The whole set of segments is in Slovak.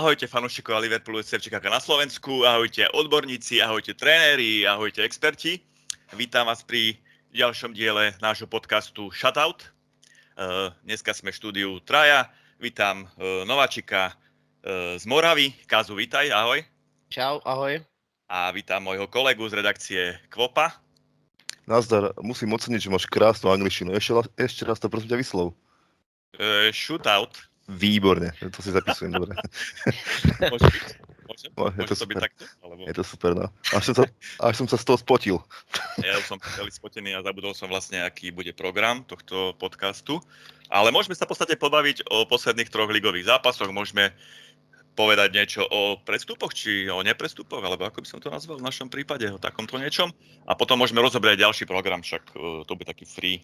Ahojte fanúšikovia Liverpoolu SFČK na Slovensku, ahojte odborníci, ahojte tréneri, ahojte experti. Vítam vás pri ďalšom diele nášho podcastu Shutout. Uh, dneska sme v štúdiu Traja. Vítam uh, Nováčika uh, z Moravy. Kazu, vítaj, ahoj. Čau, ahoj. A vítam môjho kolegu z redakcie Kvopa. Nazdar, musím oceniť, že máš krásnu angličtinu. Ešte, ešte raz to prosím ťa vyslov. Uh, shootout. Výborne, to si zapisujem, dobre. Môže byť? Môže? Je Môže to to byť takto? Alebo... Je to super, no. Až som sa, až som sa z toho spotil. Ja som celý spotený a zabudol som vlastne, aký bude program tohto podcastu. Ale môžeme sa v podstate pobaviť o posledných troch ligových zápasoch. Môžeme povedať niečo o prestupoch, či o neprestupoch, alebo ako by som to nazval v našom prípade, o takomto niečom. A potom môžeme rozobrať ďalší program, však uh, to bude taký free,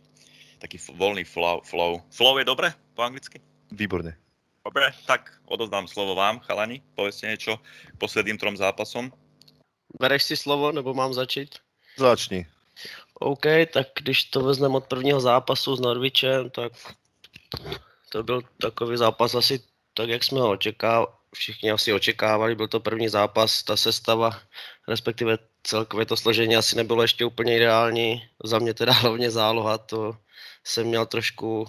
taký voľný flow. Flow, flow je dobre po anglicky? Výborne. Dobre, tak odozdám slovo vám, chalani. Povedzte niečo k posledným trom zápasom. Bereš si slovo, nebo mám začít? Začni. OK, tak když to vezmeme od prvního zápasu s Norvičem, tak to byl takový zápas asi tak, jak jsme ho očekávali. Všichni asi očekávali, byl to první zápas, ta sestava, respektive celkově to složení asi nebylo ještě úplně ideální. Za mě teda hlavně záloha, to jsem měl trošku,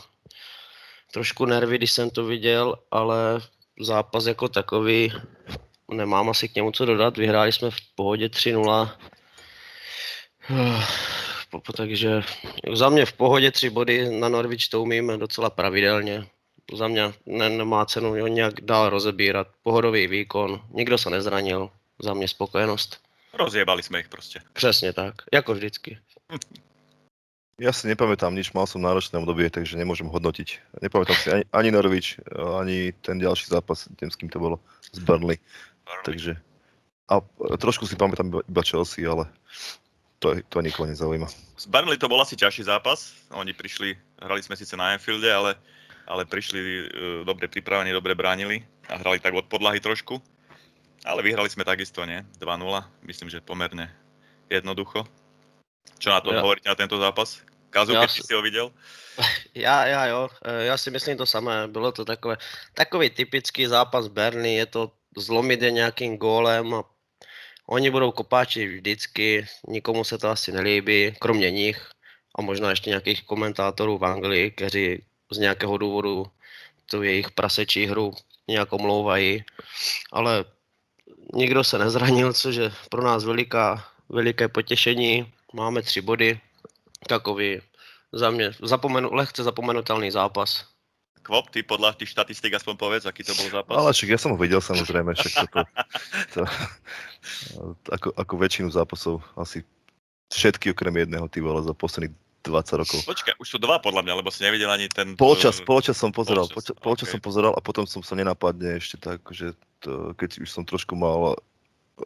trošku nervy, když jsem to viděl, ale zápas jako takový nemám asi k němu co dodat. Vyhráli jsme v pohodě 3-0. Po- po- Takže za mě v pohodě tři body, na Norwich to umíme docela pravidelně. Za mě ne, nemá cenu ho nějak dál rozebírat. Pohodový výkon, nikdo se nezranil, za mě spokojenost. Rozjebali sme ich proste. Přesně tak, jako vždycky. Ja si nepamätám nič, mal som náročné obdobie, takže nemôžem hodnotiť. Nepamätám si ani, ani Norwich, ani ten ďalší zápas, tým s kým to bolo, z Burnley. Takže... A trošku si pamätám iba- Chelsea, ale to, to nikoho nezaujíma. Z Burnley to bol asi ťažší zápas. Oni prišli, hrali sme síce na Anfielde, ale, ale prišli uh, dobre pripravení, dobre bránili a hrali tak od podlahy trošku. Ale vyhrali sme takisto, nie? 2-0. Myslím, že pomerne jednoducho. Čo na to Ja- hovoríte na tento zápas? Kazu, Ja keď si- ho videl? Já, já jo, eh, já si myslím to samé, bylo to takové, takový typický zápas Berny, je to zlomit je nějakým gólem a oni budou kopáči vždycky, nikomu se to asi nelíbí, kromě nich a možná ještě nějakých komentátorů v Anglii, kteří z nějakého důvodu tu jejich prasečí hru nějak omlouvají, ale nikdo se nezranil, což je pro nás veliká, veliké potěšení, máme tři body, takový za mě zapomenu, lehce zapomenutelný zápas. Kvop, ty podľa tých štatistík aspoň povedz, aký to bol zápas. Ale však ja som ho videl samozrejme, však toto, to, ako, ako väčšinu zápasov, asi všetky okrem jedného, ty vole, za posledných 20 rokov. Počkaj, už sú dva podľa mňa, lebo si nevidel ani ten... Polčas, polčas som pozeral, polčas, polčas, okej. som pozeral a potom som sa nenapadne ešte tak, že to, keď už som trošku mal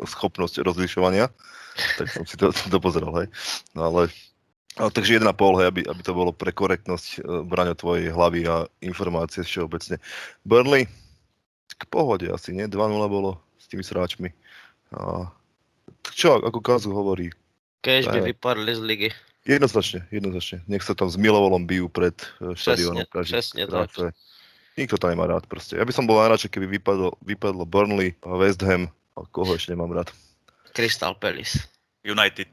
schopnosť rozlišovania, tak som si to, to pozeral, hej. No ale, ale takže jedna pol, hej, aby, aby to bolo pre korektnosť e, Braňo tvojej hlavy a informácie všeobecne. Burnley, k pohode asi, nie? 2-0 bolo s tými sráčmi. A, čo, ako Kazu hovorí, Kež by vypadli z ligy. Jednoznačne, jednoznačne. Nech sa tam s Milovolom bijú pred eh, štadiónom. Presne, presne krát, tak. Nikto to nemá rád proste. Ja by som bol najradšej, keby vypadlo, vypadlo Burnley, West Ham a koho ešte nemám rád. Crystal Palace. United.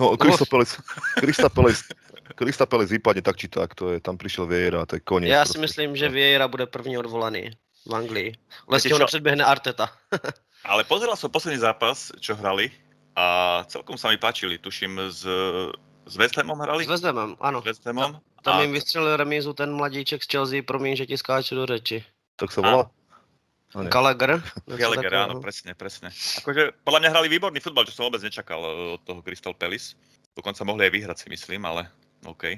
No, Crystal Palace, Crystal Palace, Crystal Palace vypadne tak či tak, to je, tam prišiel Vieira to je koniec. Já si proste. myslím, že Vieira bude první odvolaný v Anglii. Lestí ho čo? nepředběhne Arteta. Ale pozeral som posledný zápas, čo hrali a celkom sa mi páčili. Tuším, s, s West Hamom hrali? S West Hamem, ano. S West Hamom? Tam A- jim vystřelil remízu ten mladíček z Chelsea, promiň, že ti skáču do řeči. Tak sa volá? Gallagher? Gallagher, takového. áno, presne, presne. Akože podľa mňa hrali výborný futbal, čo som vôbec nečakal e, od toho Crystal Palace. Dokonca mohli aj vyhrať si myslím, ale OK.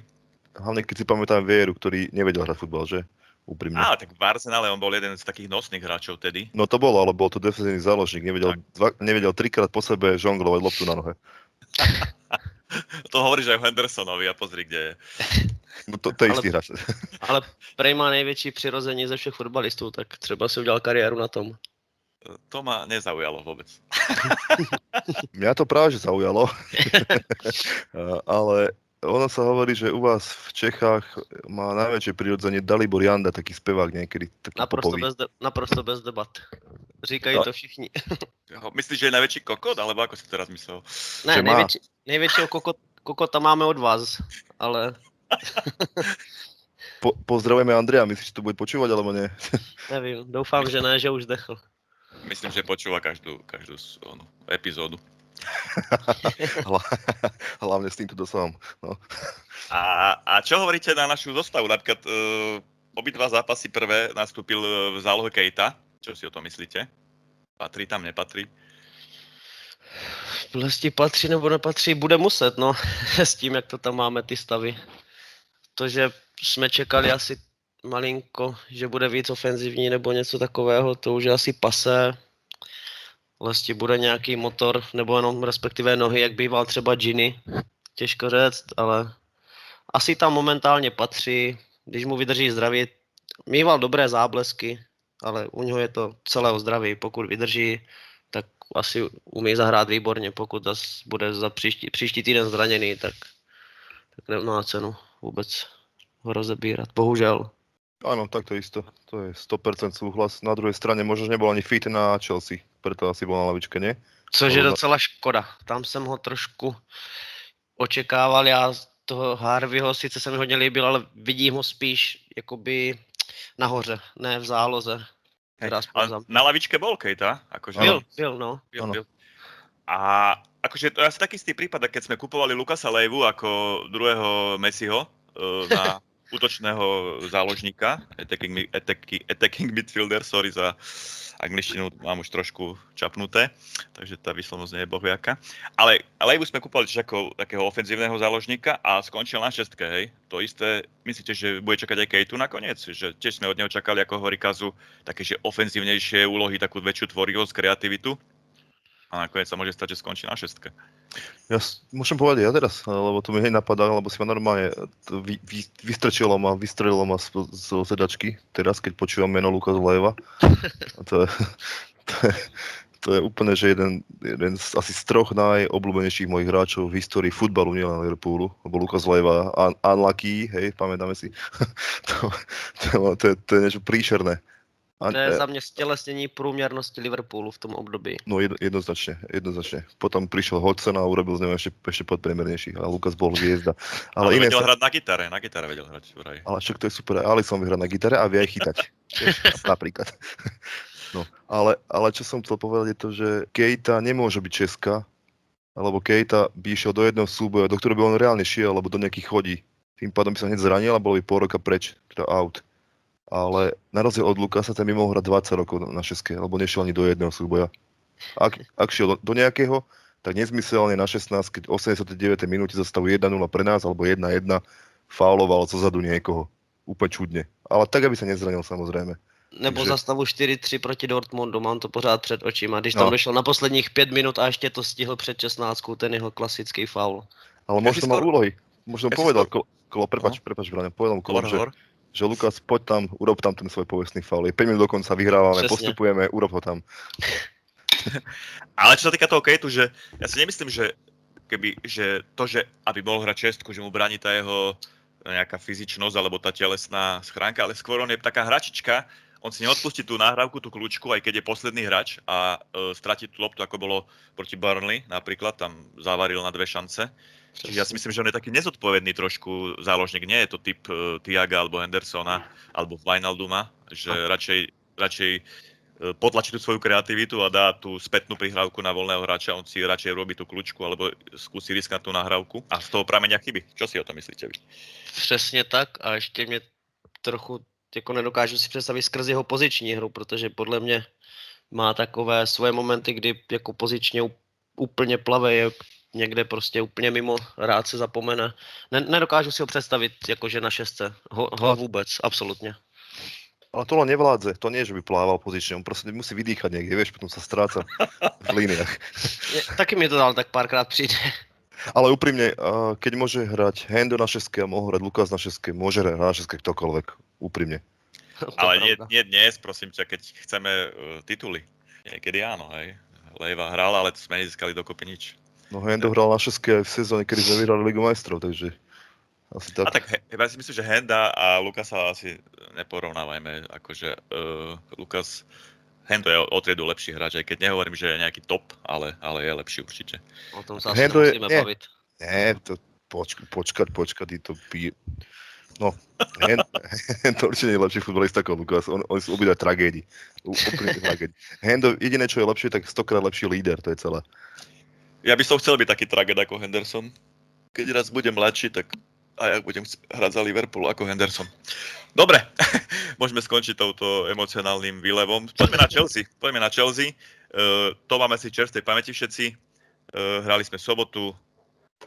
Hlavne keď si pamätám Vieiru, ktorý nevedel hrať futbal, že? Úprimne. Á, tak v Arsenale on bol jeden z takých nosných hráčov tedy. No to bolo, ale bol to defenzívny záložník, nevedel, Tak. dva, nevedel trikrát po sebe žonglovať loptu na nohe. To hovoríš aj o Hendersonovi a pozri, kde je. No to, to je Ale- istý hráč. Ale Prej má největší přirození ze všech fotbalistů, tak třeba si udělal kariéru na tom. To ma nezaujalo vôbec. Mňa to práve že zaujalo. Ale ono sa hovorí, že u vás v Čechách má najväčšie prirodzenie Dalibor Janda, taký spevák niekedy, taký Naprosto popový. bez, de- naprosto bez debat. Říkají to všichni. Myslíš, že je najväčší kokot, alebo ako si teraz myslel? Ne, největší, největšího kokot, kokota máme od vás, ale Po, pozdravujeme Andrea, myslíš, že to bude počúvať, alebo nie? nevím, doufám, že ne, že už zdechl. Myslím, že počúva každú, každú onu, epizódu. Hla- Hlavne s týmto dosahom. No. A, a čo hovoríte na našu zostavu? Napríklad uh, obidva zápasy prvé nastúpil eh, v zálohe Kejta. Čo si o tom myslíte? Patrí tam, nepatrí? Plesti patří nebo nepatří, bude muset, no, s tím, jak to tam máme, ty stavy. To, že jsme čekali asi malinko, že bude víc ofenzivní nebo něco takového, to už je asi pasé. Lesti bude nějaký motor, nebo jenom respektive nohy, jak býval třeba Ginny. Těžko říct, ale asi tam momentálně patří, když mu vydrží zdraví. Mýval dobré záblesky, ale u něho je to celé o zdraví. Pokud vydrží, tak asi umí zahrát výborně. Pokud zas bude za příští, příští týden zraněný, tak, tak nemá cenu vůbec ho rozebírat. Bohužel. Áno, tak to je isto. To je 100% súhlas. Na druhej strane možno, nebol ani fit na Chelsea, preto asi bol na lavičke, nie? Což je docela škoda. Tam jsem ho trošku očekával. Já toho Harveyho sice se mi hodně líbil, ale vidím ho spíš jakoby nahoře, ne v záloze. Za- na lavičke bol Kejta. Akože, Byl, byl, no. byl, byl. A akože to je asi taký istý prípad, keď sme kupovali Lukasa Leivu ako druhého Messiho uh, na útočného záložníka, attacking, attacking, attacking midfielder, sorry za angličtinu, mám už trošku čapnuté, takže tá výslovnosť nie je bohviaká. Ale Leivu sme kupovali tiež ako takého ofenzívneho záložníka a skončil na šestke, hej. To isté, myslíte, že bude čakať aj Kejtu nakoniec? Že tiež sme od neho čakali, ako hovorí Kazu, také, že ofenzívnejšie úlohy, takú väčšiu tvorivosť, kreativitu. Nakoniec sa môže stať, že skončí na šestke. Ja môžem povedať ja teraz, lebo to mi hneď napadá, lebo si ma normálne to vy, vy, vystrčilo ma, vystrelilo ma z, z sedačky, teraz keď počúvam meno Lukas Lejva. A to, je, to, to je úplne, že jeden, jeden z, asi z troch najobľúbenejších mojich hráčov v histórii futbalu, nielen Liverpoolu, lebo Lukas Lejva, un, unlucky, hej, pamätáme si. to, to, to, je, to je niečo príšerné. A, To je za mě stělesnění průměrnosti Liverpoolu v tom období. No jedno, jednoznačne, jednoznačne. Potom prišiel Hodgson a urobil z neho ešte, ešte podpremernejší a Lukas bol hviezda. Ale, Ale, iné vedel sa, hrať na gitare, na gitare vedel hrať vraj. ale však to je super. Alisson vyhrá na gitare a vie aj chytať. Napríklad. No, ale, ale čo som chcel povedať je to, že Kejta nemôže byť Česká, alebo Kejta by išiel do jedného súboja, do ktorého by on reálne šiel, alebo do nejakých chodí. Tým pádom by sa hneď zranil a bol by pol roka preč, teda out. Ale na rozdiel od Lukasa, ten by mohol hrať 20 rokov na šeske, lebo nešiel ani do jedného súboja. Ak, ak šiel do, do nejakého, tak nezmyselne na 16, keď 89. minúte zastavu 1-0 pre nás, alebo 1-1, fauloval zo zadu niekoho. Úplne čudne. Ale tak, aby sa nezranil samozrejme. Nebo Takže- za stavu 4-3 proti Dortmundu, mám to pořád před očima. Když tam No. došel na posledních 5 minut a ještě to stihl před 16, ten jeho klasický faul. Ale možno skôr- úlohy. Možno povedal, kolo, kolo prepač, prepač, Braňo, povedal kolo, že. Že Lukas, poď tam, urob tam ten svoj povestný faul. Je 5 minút dokonca, vyhrávame, Presne. postupujeme, urob ho tam. Ale čo sa týka toho Kejtu, že ja si nemyslím, že keby, že to, že aby mohol hrať čestku, že mu bráni tá jeho nejaká fyzičnosť alebo tá telesná schránka, ale skôr on je taká hračička, on si neodpustí tú nahrávku, tú kľúčku, aj keď je posledný hrač a e, stratí tú loptu, ako bolo proti Burnley napríklad, tam zavaril na dve šance. Čiže ja si myslím, že on je taký nezodpovedný trošku záložník. Nie je to typ uh, Tiaga alebo Hendersona alebo Wijnalduma, že radšej, radšej e, potlačí tú svoju kreativitu a dá tú spätnú prihrávku na voľného hráča, on si radšej robí tú kľúčku alebo skúsi risknúť tú nahrávku a z toho pramenia chyby. Čo si o tom myslíte vy? Přesně tak a ještě mě trochu jako nedokážu si představit skrz jeho poziční hru, protože podle mě má takové svoje momenty, kdy jako pozičně úplně plave, je někde prostě úplně mimo, rád se zapomene. Ne, nedokážu si ho představit jakože na šestce, ho, ho vůbec, absolutně. Ale to len nevládze, to nie je, že by plával pozične, on proste musí vydýchať niekde, vieš, potom sa stráca v líniách. Je, taky mi to dal tak párkrát přijde. Ale úprimne, keď môže hrať Hendo na šeske a mohol hrať Lukas na šeske, môže hrať na šeske ktokoľvek, úprimne. Ale nie, nie dnes, prosím ťa, keď chceme uh, tituly. Niekedy áno, hej. Lejva hral, ale to sme nezískali dokopy nič. No Hendo hral na šeske aj v sezóne, kedy sme vyhrali Ligu majstrov, takže asi tak. A tak ja si myslím, že Henda a Lukasa asi neporovnávajme. Akože uh, Lukas Hendo je o triedu lepší hráč, aj keď nehovorím, že je nejaký top, ale, ale je lepší určite. O tom sa asi Hendo je- musíme nie. baviť. Nie, to poč, počkať, počkať, ty to pí... No, hen, hen to určite je lepší futbalista ako Lukas, on, oni sú obidva tragédii. Úplne tragédii. Hendo, jediné, čo je lepšie, tak stokrát lepší líder, to je celé. Ja by som chcel byť taký tragéd ako Henderson. Keď raz budem mladší, tak aj ja budem hrať za Liverpool ako Henderson. Dobre, môžeme skončiť touto emocionálnym výlevom. Poďme na Chelsea. Poďme na Chelsea. Uh, to máme si čerstvej pamäti všetci. Uh, hrali sme sobotu.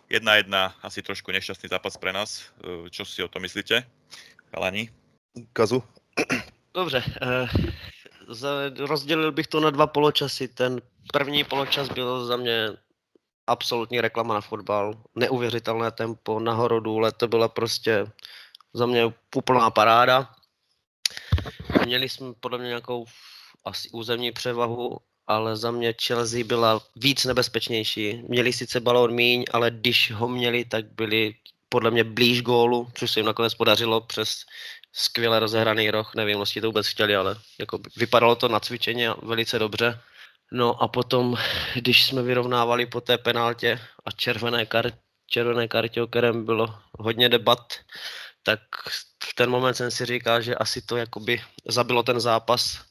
1-1, asi trošku nešťastný zápas pre nás. Uh, čo si o to myslíte? Chalani? Kazu? Dobře, rozdělil bych to na dva poločasy. Ten první poločas byl za mě absolutní reklama na fotbal. Neuvěřitelné tempo, nahoru důle, to byla prostě za mě úplná paráda. Měli jsme podle mě nějakou asi územní převahu, ale za mě Chelsea byla víc nebezpečnější. Měli sice balón míň, ale když ho měli, tak byli podle mě blíž gólu, což se jim nakonec podařilo přes skvěle rozehraný roh, nevím, jestli to vůbec chtěli, ale jako vypadalo to na cvičení a velice dobře. No a potom, když jsme vyrovnávali po té penaltě a červené, kar- červené kartě, o kterém bylo hodně debat, tak v ten moment jsem si říkal, že asi to jakoby zabilo ten zápas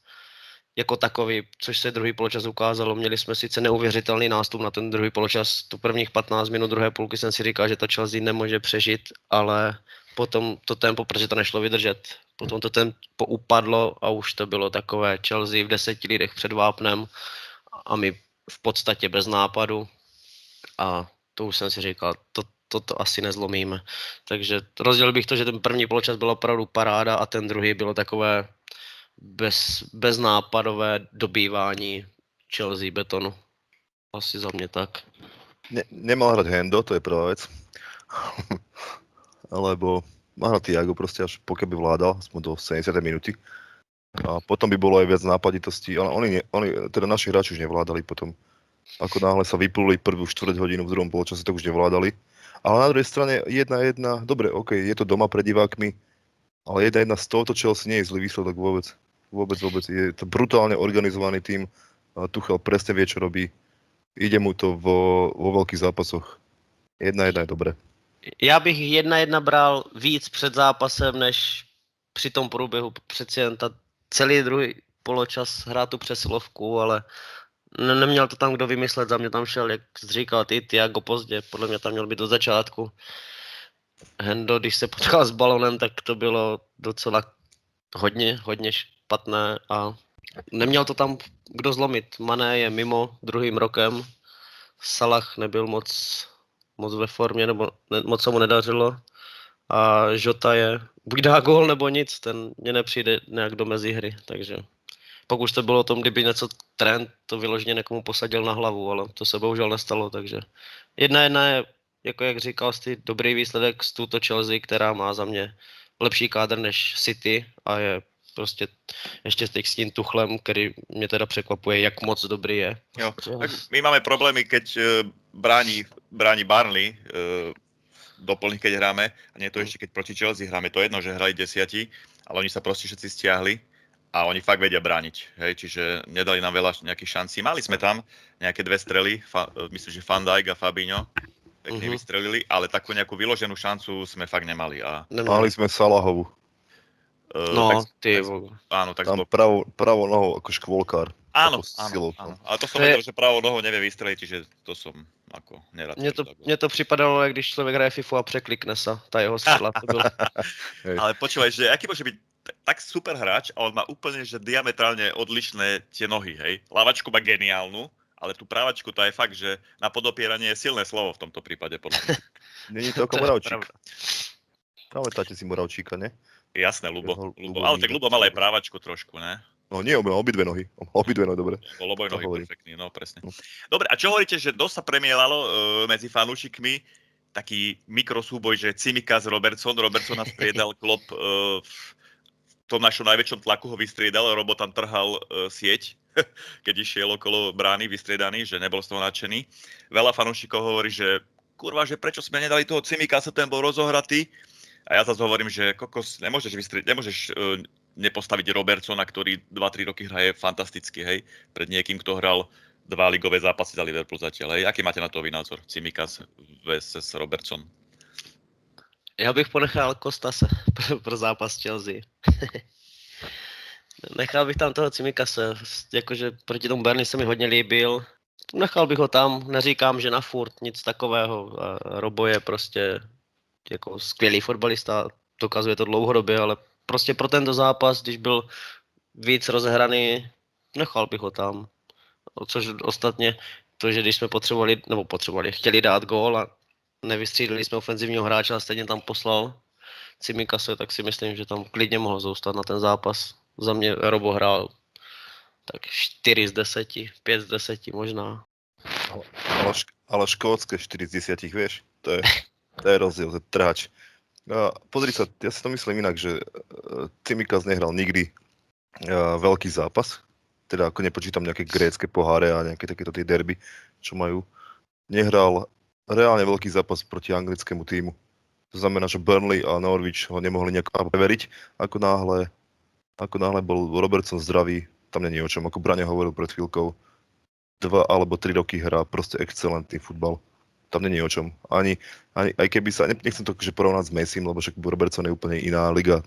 jako takový, což se druhý poločas ukázalo. Měli jsme sice neuvěřitelný nástup na ten druhý poločas, tu prvních 15 minut druhé půlky jsem si říkal, že to Chelsea nemůže přežít, ale potom to tempo, protože to nešlo vydržet, potom to tempo upadlo a už to bylo takové Chelsea v deseti lidech před vápnem a my v podstatě bez nápadu a to už jsem si říkal, to, to, to asi nezlomíme. Takže rozdělil bych to, že ten první poločas byl opravdu paráda a ten druhý bylo takové bez, beznápadové dobývání Chelsea betonu. Asi za mě tak. Ne, nemal hrať Hendo, to je prvá vec. Lebo má hrať Tiago proste až pokiaľ by vládal, aspoň do 70. minúty. A potom by bolo aj viac nápaditosti, ale oni, nie, oni teda naši hráči už nevládali potom. Ako náhle sa vypluli prvú štvrť hodinu v druhom poločase, tak už nevládali. Ale na druhej strane jedna jedna, dobre, OK, je to doma pred divákmi, ale jedna jedna z tohoto Chelsea nie je zlý výsledok vôbec. Vôbec, vôbec. Je to brutálne organizovaný tým. Tuchel presne vie, čo robí. Ide mu to vo, vo veľkých zápasoch. Jedna jedna je dobré. Já bych jedna jedna bral víc před zápasem, než při tom průběhu. Přeci jen ta celý druhý poločas hrá tu přesilovku, ale ne, neměl to tam kdo vymyslet, za mě tam šel, jak říkal ty, Tiago pozdě, podle mě tam měl být do začátku. Hendo, když se potkal s balonem, tak to bylo docela hodně, hodně špatné a neměl to tam kdo zlomit. Mané je mimo druhým rokem, Salah nebyl moc moc ve formě, nebo ne, moc se mu nedařilo. A Žota je, buď dá gól nebo nic, ten mě nepřijde nějak do mezi hry, takže pokud to bylo o tom, kdyby něco trend to vyloženě někomu posadil na hlavu, ale to se bohužel nestalo, takže jedna jedna je, jako jak říkal jsi, dobrý výsledek z tuto Chelsea, která má za mě lepší kádr než City a je prostě ještě teď s tím Tuchlem, který mě teda překvapuje, jak moc dobrý je. Jo. Tak my máme problémy, keď uh, bráni, bráni Barnley doplní, keď hráme. A nie je to ešte, keď proti Chelsea hráme. To je jedno, že hrali desiati, ale oni sa proste všetci stiahli a oni fakt vedia brániť. Hej? Čiže nedali nám veľa nejakých šancí. Mali sme tam nejaké dve strely, fa, myslím, že Van Dijk a Fabinho pekne Mhm. vystrelili, ale takú nejakú vyloženú šancu sme fakt nemali. A, Neměl. Mali sme Salahovu. uh, No, tak, ty tak- áno, tak Tam sme pravou, pravou nohou ako škôlkár. Áno, áno, áno. Ale to som vedel, že pravou nohou nevie vystreliť, čiže to som ako nerad. Mně to, mně to připadalo, jak když člověk hraje FIFU a překlikne se, ta jeho. To bylo. Ale počúvaj, že aký môže byť tak super hráč a on má úplne že diametrálne odlišné tie nohy, hej. Lavačku má geniálnu, ale tú právačku to je fakt, že na podopieranie je silné slovo v tomto prípade podľa mňa. Není to ako Moravčík. Pamätáte si Moravčíka, ne? Jasné, Lubo. Lubo. Ale tak Lubo mal aj právačku trošku, ne? No nie, on mal obidve nohy. On mal obidve nohy, dobre. Bol oboj nohy hovorím. perfektný, no presne. No. Dobre, a čo hovoríte, že dosť sa premielalo uh, medzi fanúšikmi taký mikrosúboj, že Cimikas Robertson, Robertsona striedal Klopp uh, v tom našom najväčšom tlaku ho vystriedal, Robo tam trhal uh, sieť, keď išiel okolo brány vystriedaný, že nebol z toho nadšený. Veľa fanúšikov hovorí, že kurva, že prečo sme nedali toho Cimikasa, ten bol rozohratý. A ja zase hovorím, že kokos, nemôžeš, vystrieť, nemôžeš uh, nepostaviť Robertsona, ktorý 2-3 roky hraje fantasticky, hej, pred niekým, kto hral dva ligové zápasy za Liverpool zatiaľ. Hej. Aký máte na to vy názor? Cimikas vs Robertson. Já bych ponechal Kostase pro, pro zápas Chelsea. Nechal bych tam toho Cimikase, jakože proti tomu Bernie se mi hodně líbil. Nechal bych ho tam, neříkám, že na furt, nic takového. Robo je prostě jako skvělý fotbalista, dokazuje to dlouhodobě, ale prostě pro tento zápas, když byl víc rozehraný, nechal bych ho tam. Což ostatně to, že když jsme potřebovali, nebo potřebovali, chtěli dát gól a nevystřídali jsme ofenzivního hráče a stejně tam poslal Cimikase, tak si myslím, že tam klidně mohl zůstat na ten zápas. Za mě Robo hrál tak 4 z 10, 5 z 10 možná. Ale, ale škótske 4 z 10, vieš, to je, to je rozdiel, to je trhač. No, pozri sa, ja si to myslím inak, že uh, nehral nikdy uh, veľký zápas, teda ako nepočítam nejaké grécké poháre a nejaké takéto tie derby, čo majú. Nehral reálne veľký zápas proti anglickému týmu. To znamená, že Burnley a Norwich ho nemohli nejak preveriť. Ako náhle, ako náhle bol Robertson zdravý, tam není o čom. Ako Brane hovoril pred chvíľkou, dva alebo tri roky hrá proste excelentný futbal. Tam není o čom. Ani, ani, aj keby sa, nechcem to že porovnať s Messi, lebo však Robertson je úplne iná liga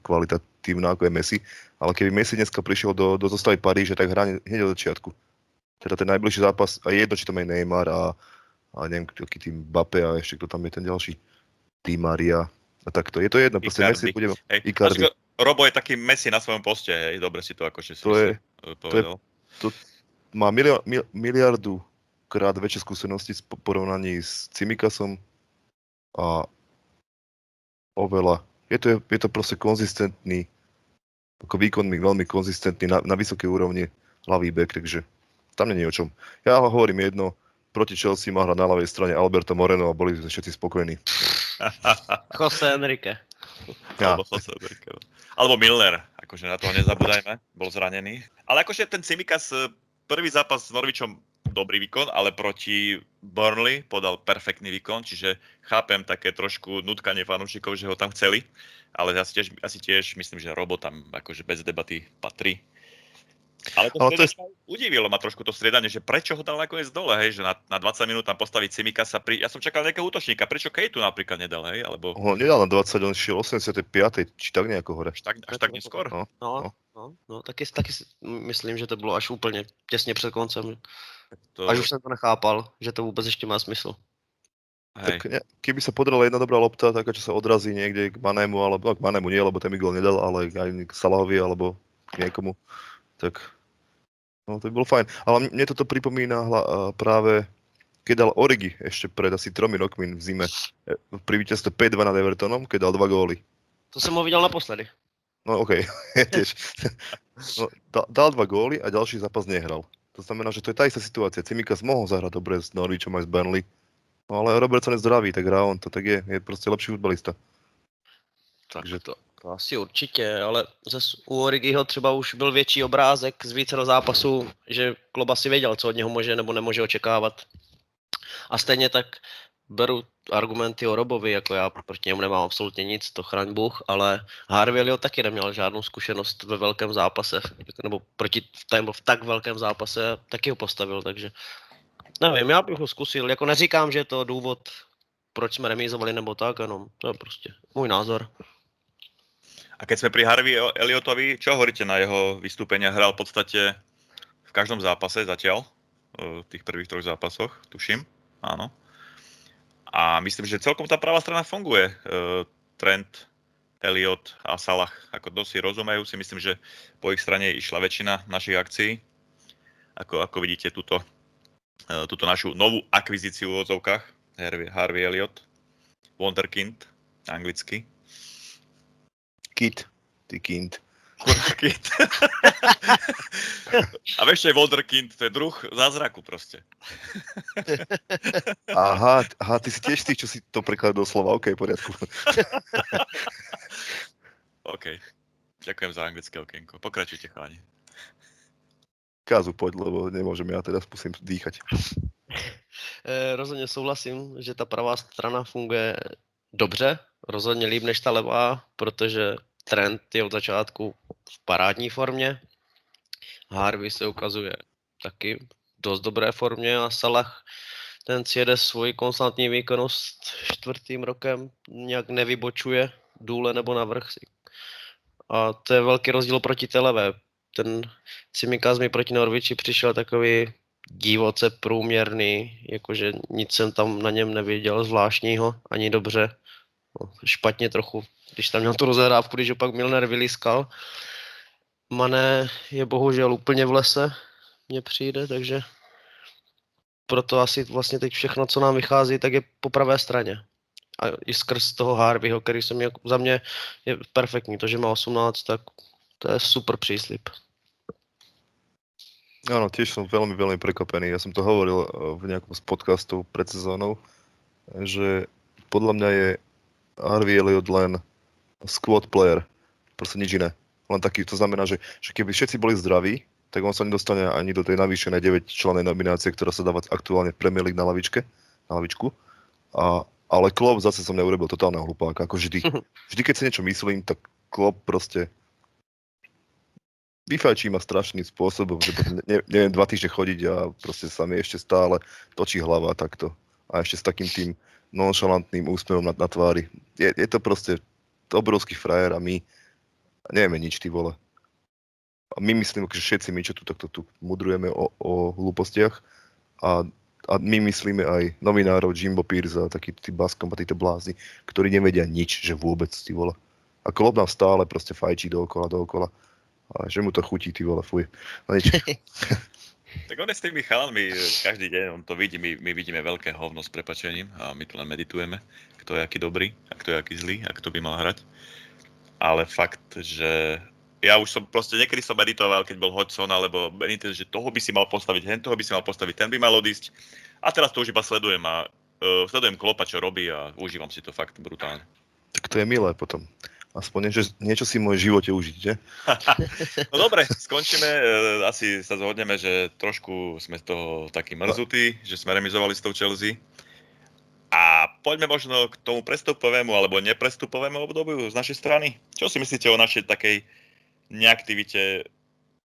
kvalitatívna ako je Messi, ale keby Messi dneska prišiel do, do zostavy Paríže, tak hrá hneď od začiatku. Teda ten najbližší zápas, a jedno, či tam je Neymar a, a neviem, aký tým Bape a ešte kto tam je ten ďalší, Di Maria a takto. Je to jedno, proste Messi bude... Hej. Icardi. Robo je taký Messi na svojom poste, hej, dobre si to akože si to je, to je, to, má miliard, miliardu krát väčšie skúsenosti v porovnaní s Cimikasom a oveľa. Je to, je to proste konzistentný, ako výkonný, veľmi konzistentný, na, na vysokej úrovni hlavý back, takže tam nie je o čom. Ja hovorím jedno, proti Chelsea má hrať na ľavej strane Alberto Moreno a boli všetci spokojní. Jose Enrique. Ja. Alebo Jose Enrique. No. Alebo Milner, akože na toho nezabúdajme, bol zranený. Ale akože ten Cimikas, eh, prvý zápas s Norvičom dobrý výkon, ale proti Burnley podal perfektný výkon, čiže chápem také trošku nutkanie fanúšikov, že ho tam chceli, ale asi tiež, asi tiež myslím, že Robo tam akože bez debaty patrí. Ale to, ale to je... udivilo ma trošku to striedanie, že prečo ho dal nakoniec dole, hej, že na, na 20 minút tam postaviť Simika sa pri... Ja som čakal nejakého útočníka, prečo Kejtu napríklad nedal, hej, alebo... Ho nedal na 20, on šiel 85, či tak nejako hore. Až tak, až tak neskôr? No, no, no. no, no taky, taky si myslím, že to bylo až úplně těsně před koncem. To... Až už jsem to nechápal, že to vůbec ještě má smysl. Hej. Tak ne, keby sa podarila jedna dobrá lopta, taká, čo sa odrazí niekde k Manému, alebo no, k Manému nie, lebo ten Miguel nedal, ale aj k Salahovi, alebo k niekomu, tak no, to by bolo fajn. Ale mne toto pripomína hla, práve keď dal Origi ešte pred asi tromi rokmi v zime e, pri víťazstve 5-2 nad Evertonom, keď dal dva góly. To som ho videl naposledy. No okej, okay. tiež. no, dal, dal dva góly a ďalší zápas nehral. To znamená, že to je tá istá situácia. Cimikas mohol zahrať dobre s Norwichom aj s Burnley, no ale Robertson je zdravý, tak hrá on to, tak je, je proste lepší futbalista. Takže to, to asi určitě, ale zase u Origiho třeba už byl větší obrázek z více zápasů, že Kloba si věděl, co od něho může nebo nemůže očekávat. A stejně tak beru argumenty o Robovi, jako já proti němu nemám absolutně nic, to chraň Bůh, ale Harvey taky neměl žádnou zkušenost ve velkém zápase, nebo proti nebo v tak velkém zápase taky ho postavil, takže nevím, já bych ho zkusil, jako neříkám, že je to důvod, proč jsme remízovali nebo tak, jenom to je prostě můj názor. A keď sme pri Harvey Elliotovi, čo hovoríte na jeho vystúpenia? Hral v podstate v každom zápase zatiaľ, v tých prvých troch zápasoch, tuším, áno. A myslím, že celkom tá pravá strana funguje. Trent, Elliot a Salah ako dosť rozumejú si. Myslím, že po ich strane išla väčšina našich akcií. Ako, ako vidíte túto, túto našu novú akvizíciu v odzovkách. Harvey, Harvey Elliot, Wonderkind, anglicky. Kit, ty kind. Wonderkind. A vieš, čo je Wonderkind? To je druh zázraku proste. Aha, aha, ty si tiež tých, čo si to prekladal do slova. OK, poriadku. OK. Ďakujem za anglické okienko. Pokračujte, chalani. Kázu poď, lebo nemôžem ja teda musím dýchať. E, rozhodně souhlasím, že ta pravá strana funguje dobře, rozhodně líp než ta levá, protože Trent je od začátku v parádní formě. Harvey se ukazuje taky v dost dobré formě a Salah ten si jede svoji konstantní výkonnost čtvrtým rokem, nějak nevybočuje důle nebo navrh. A to je velký rozdíl proti Televe. Ten Simikaz mi proti Norviči přišel takový divoce průměrný, jakože nic jsem tam na něm neviděl zvláštního, ani dobře. Špatně trochu, když tam měl tu rozehrávku, když ho pak Milner vyliskal. Mané je bohužel úplně v lese, mně přijde, takže proto asi vlastně teď všechno, co nám vychází, tak je po pravé straně. A i skrz toho Harveyho, který se mě, za mě je perfektní. To, že má 18, tak to je super příslip. Áno, tiež som veľmi, veľmi prekvapený. Ja som to hovoril eh, v nejakom z podcastov pred sezónou, že podľa mňa je Harvey Elliot len squad player. Proste nič iné. Len taký, to znamená, že, že keby všetci boli zdraví, tak on sa nedostane ani do tej navýšenej 9 členej nominácie, ktorá sa dáva aktuálne v Premier League na lavičke, na lavičku. A, ale Klopp zase som neurobil totálneho hlupáka, ako vždy. Vždy, keď si niečo myslím, tak Klopp proste vyfajčí ma strašným spôsobom, že ne, neviem dva týždne chodiť a proste sa mi ešte stále točí hlava takto. A ešte s takým tým nonšalantným úsmevom na, na tvári. Je, je to proste obrovský frajer a my nevieme nič, ty vole. A my myslím, že všetci my, čo tu takto tu mudrujeme o, o hlúpostiach a, a my myslíme aj novinárov Jimbo Pierce a takí tí baskom a títo blázni, ktorí nevedia nič, že vôbec, ty vole. A Klopp nám stále proste fajčí dookola, dookola a že mu to chutí, ty vole, fuj. Tak on je s tými chalanmi každý deň, on to vidí, my, my vidíme veľké hovno s prepačením a my tu len meditujeme, kto je aký dobrý a kto je aký zlý a kto by mal hrať. Ale fakt, že ja už som proste, niekedy som meditoval, keď bol Hodgson alebo Benitez, že toho by si mal postaviť, hen toho by si mal postaviť, ten by mal odísť. A teraz to už iba sledujem a uh, sledujem Klopa, čo robí a užívam si to fakt brutálne. Tak to je milé potom. Aspoň niečo, niečo si v môj živote užiť, že? no dobre, skončíme. E, asi sa zhodneme, že trošku sme z toho takí mrzutí, že sme remizovali s tou Chelsea. A poďme možno k tomu prestupovému alebo neprestupovému obdobiu z našej strany. Čo si myslíte o našej takej neaktivite?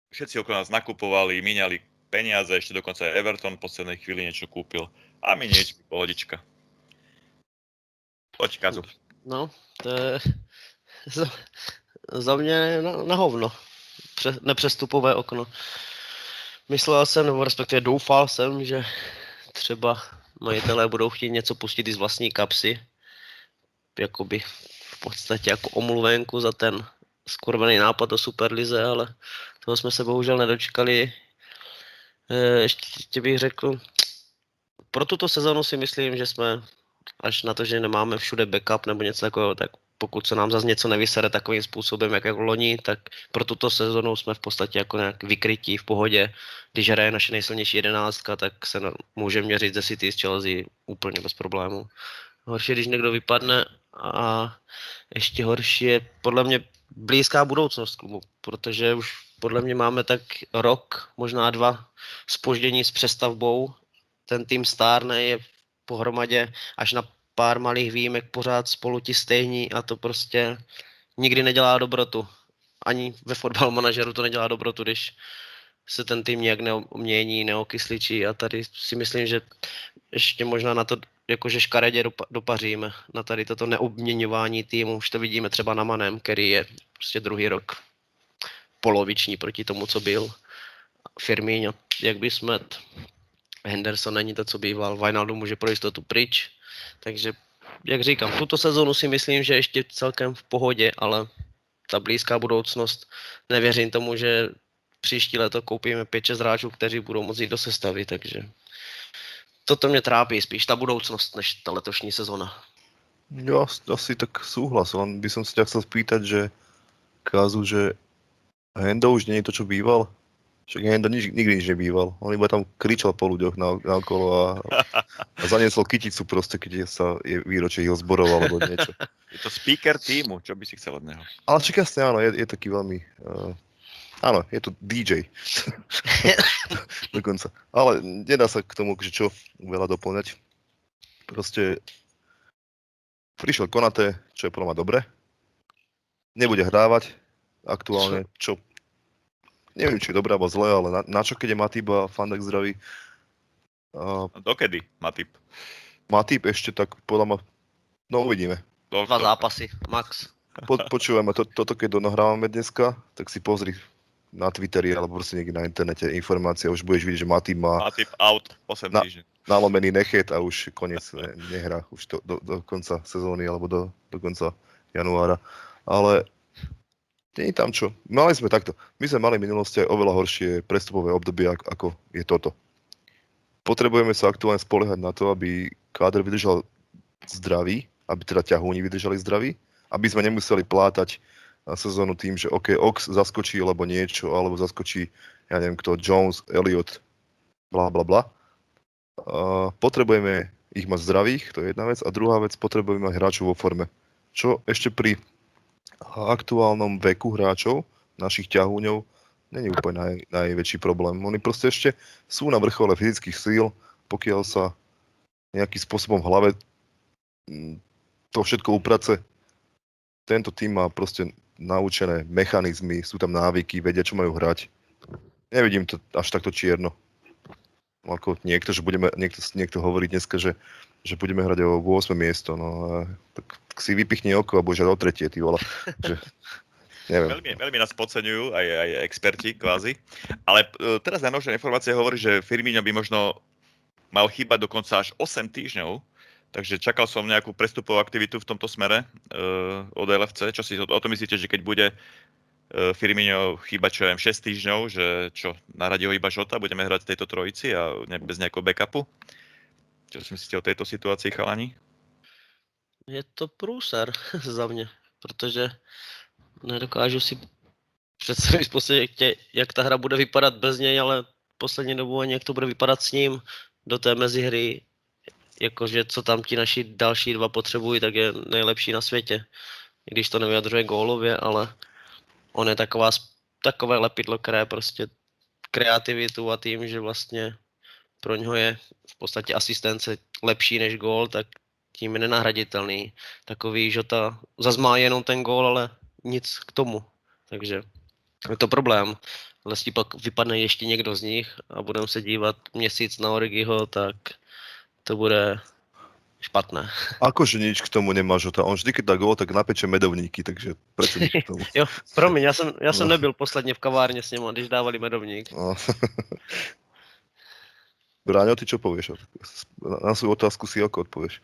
Všetci okolo nás nakupovali, míňali peniaze, ešte dokonca aj Everton v poslednej chvíli niečo kúpil. A my niečo, pohodička. Poď, Kazu. No, to je za, za mě na, na hovno. Pře, nepřestupové okno. Myslel jsem, nebo respektive doufal jsem, že třeba majitelé budou chtít něco pustit i z vlastní kapsy. Jakoby v podstatě jako omluvenku za ten skurvený nápad o Superlize, ale toho jsme se bohužel nedočkali. E, ještě bych řekl, pro tuto sezonu si myslím, že jsme až na to, že nemáme všude backup nebo něco takového, tak pokud se nám zase něco nevysere takovým způsobem, jak jako loni, tak pro tuto sezonu jsme v podstatě jako nějak vykrytí v pohodě. Když hraje naše nejsilnější jedenáctka, tak se může měřit ze City s Chelsea úplně bez problému. Horší, když někdo vypadne a ještě horší je podle mě blízká budoucnost klubu, protože už podle mě máme tak rok, možná dva spoždění s přestavbou. Ten tým stárne je pohromadě až na pár malých výjimek pořád spolu ti stejní a to prostě nikdy nedělá dobrotu. Ani ve fotbal manažeru to nedělá dobrotu, když se ten tým nějak nemění, neokysličí a tady si myslím, že ještě možná na to jakože škaredě dopaříme na tady toto neobměňování týmu. Už to vidíme třeba na Manem, který je prostě druhý rok poloviční proti tomu, co byl. Firmín, jak by smet. Henderson není to, co býval. Wijnaldum může pro jistotu pryč. Takže, jak říkám, tuto sezónu si myslím, že ještě celkem v pohodě, ale ta blízká budoucnost, nevěřím tomu, že příští leto koupíme 5-6 hráčů, kteří budou moct jít do sestavy, takže toto mě trápí spíš ta budoucnost, než ta letošní sezona. Jo, asi tak súhlas, len by som si ťa chcel spýtať, že Kazu, že Hendo už je to, čo býval? Však Hendo nič, nikdy nič nebýval. On iba tam kričal po ľuďoch na, na okolo a, a zaniesol kyticu proste, keď sa je výročie jeho zborov alebo niečo. Je to speaker týmu, čo by si chcel od neho? Ale však jasne áno, je, je taký veľmi... Uh, áno, je to DJ. Dokonca. Ale nedá sa k tomu, že čo veľa doplňať. Proste prišiel Konate, čo je podľa dobre. nebude hrávať aktuálne, čo neviem, či je dobré alebo zlé, ale na, na čo keď je Matip a Fandek zdravý? Uh, Dokedy, Matip? Matip ešte tak podľa ma, no uvidíme. Dva zápasy, max. Po, počúvame, to, toto keď nahrávame dneska, tak si pozri na Twitteri alebo proste niekde na internete informácia, už budeš vidieť, že Matip má Matip out 8 Na- týždňov. nalomený nechet a už koniec ne, nehrá už to, do, do konca sezóny alebo do, do konca januára. Ale je tam čo. Mali sme takto. My sme mali v minulosti aj oveľa horšie prestupové obdobie, ako, je toto. Potrebujeme sa aktuálne spoliehať na to, aby káder vydržal zdravý, aby teda ťahúni vydržali zdraví, aby sme nemuseli plátať na sezónu tým, že OK, Ox zaskočí alebo niečo, alebo zaskočí, ja neviem kto, Jones, Elliot, bla bla bla. Uh, potrebujeme ich mať zdravých, to je jedna vec. A druhá vec, potrebujeme mať hráčov vo forme. Čo ešte pri aktuálnom veku hráčov, našich ťahúňov, není úplne naj, najväčší problém. Oni proste ešte sú na vrchole fyzických síl, pokiaľ sa nejakým spôsobom v hlave mm, to všetko uprace. Tento tým má proste naučené mechanizmy, sú tam návyky, vedia, čo majú hrať. Nevidím to až takto čierno. Ako niekto, že budeme, niekto, niekto hovorí dneska, že, že budeme hrať o 8 miesto, no tak, tak si vypichni oko a budeš hrať o tretie, ty vole. Že, neviem. Veľmi, veľmi nás podceňujú aj, aj experti kvázi. Ale e, teraz najnovšia informácia hovorí, že Firmino by možno mal chýbať dokonca až 8 týždňov. Takže čakal som nejakú prestupovú aktivitu v tomto smere uh, od LFC. Čo si o, o to myslíte, že keď bude Firmino chýbať, čo viem, 6 týždňov, že čo, naradí ho iba Žota, budeme hrať v tejto trojici a ne, bez nejakého backupu? Čo si myslíte o tejto situácii, chalani? Je to prúser za mňa, protože nedokážu si představit v jak ta hra bude vypadat bez něj, ale poslední dobu ani jak to bude vypadat s ním do té mezihry, jakože co tam ti naši další dva potřebují, tak je nejlepší na světě. I když to nevyjadřuje gólově, ale on je taková, takové lepidlo, které prostě kreativitu a tým, že vlastně pro něho je v podstatě asistence lepší než gól, tak tím je nenahraditelný. Takový Žota zas má jenom ten gól, ale nic k tomu. Takže je to problém. Jestli pak vypadne ještě někdo z nich a budeme se dívat měsíc na Origiho, tak to bude špatné. Akože nič k tomu nemá Žota. On vždy, keď dá gól, tak napeče medovníky, takže prečo nič k tomu? Jo, promiň, já jsem, já jsem No. nebyl posledně v kavárně s ním, když dávali medovník. No. Bráňo, ty čo povieš? Na svoju otázku si ako odpovieš?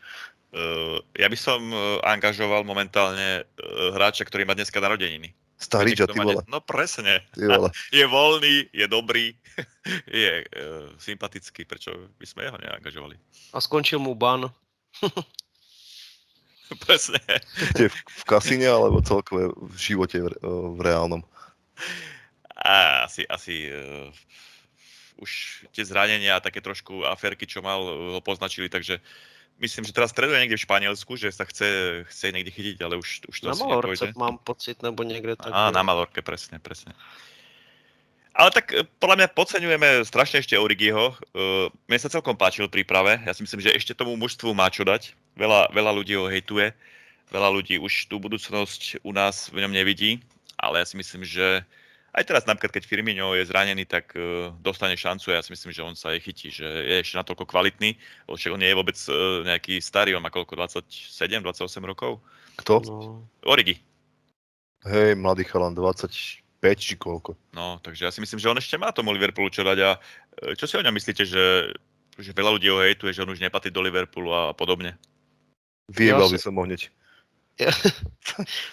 Uh, ja by som uh, angažoval momentálne uh, hráča, ktorý má dneska narodeniny. Stariča, Viete, ty vole. No presne. Ty vole. Je voľný, je dobrý, je uh, sympatický, prečo by sme jeho neangažovali? A skončil mu ban. Presne. Kde v, v kasíne, alebo celkové v živote v, re- v reálnom? A asi, asi uh, už tie zranenia a také trošku aférky, čo mal, uh, ho poznačili, takže myslím, že teraz treduje niekde v Španielsku, že sa chce, chce niekde chytiť, ale už, už to Na asi Malorce mám pocit, nebo někde tak. Á, na Malorke, presne, presne. Ale tak e, podľa mňa podceňujeme strašne ešte Origiho. Uh, mne sa celkom páčil v príprave. Ja si myslím, že ešte tomu mužstvu má čo dať. Veľa, veľa ľudí ho hejtuje. Veľa ľudí už tú budúcnosť u nás v ňom nevidí. Ale ja si myslím, že aj teraz napríklad, keď Firmino je zranený, tak uh, dostane šancu a ja si myslím, že on sa jej chytí, že je ešte natoľko kvalitný. lebo Však on nie je vôbec uh, nejaký starý, on má koľko, 27, 28 rokov? Kto? No, Origi. Hej, mladý chalan, 25 či koľko. No, takže ja si myslím, že on ešte má tomu Liverpoolu čo dať a e, čo si o ňom myslíte, že, že veľa ľudí ho hejtuje, že on už nepatrí do Liverpoolu a podobne? Vyjebal Ja by som ho hneď.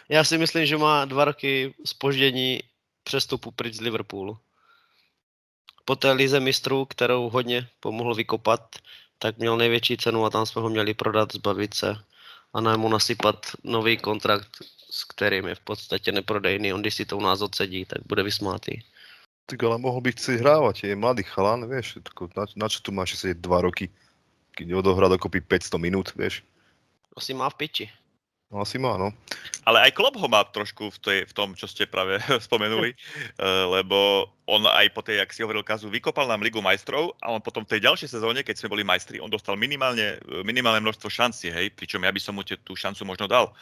Já si myslím, že má dva roky spoždění přestupu pryč z Liverpoolu. Po té lize mistrů, kterou hodně pomohl vykopat, tak měl největší cenu a tam jsme ho měli prodat, zbavit se a ne mu nasypat nový kontrakt, s kterým je v podstatě neprodejný. On když si to u nás odsedí, tak bude vysmátý. Tak ale mohol by chcieť hrávať, je mladý chalan, vieš, na, na čo tu máš sedieť 2 roky, keď odohrá dokopy 500 minút, vieš. Asi má v piči. No asi má, no. Ale aj Klopp ho má trošku v, tej, v tom, čo ste práve spomenuli, e, lebo on aj po tej, jak si hovoril Kazu, vykopal nám Ligu majstrov a on potom v tej ďalšej sezóne, keď sme boli majstri, on dostal minimálne, minimálne množstvo šancí, hej, pričom ja by som mu tú šancu možno dal.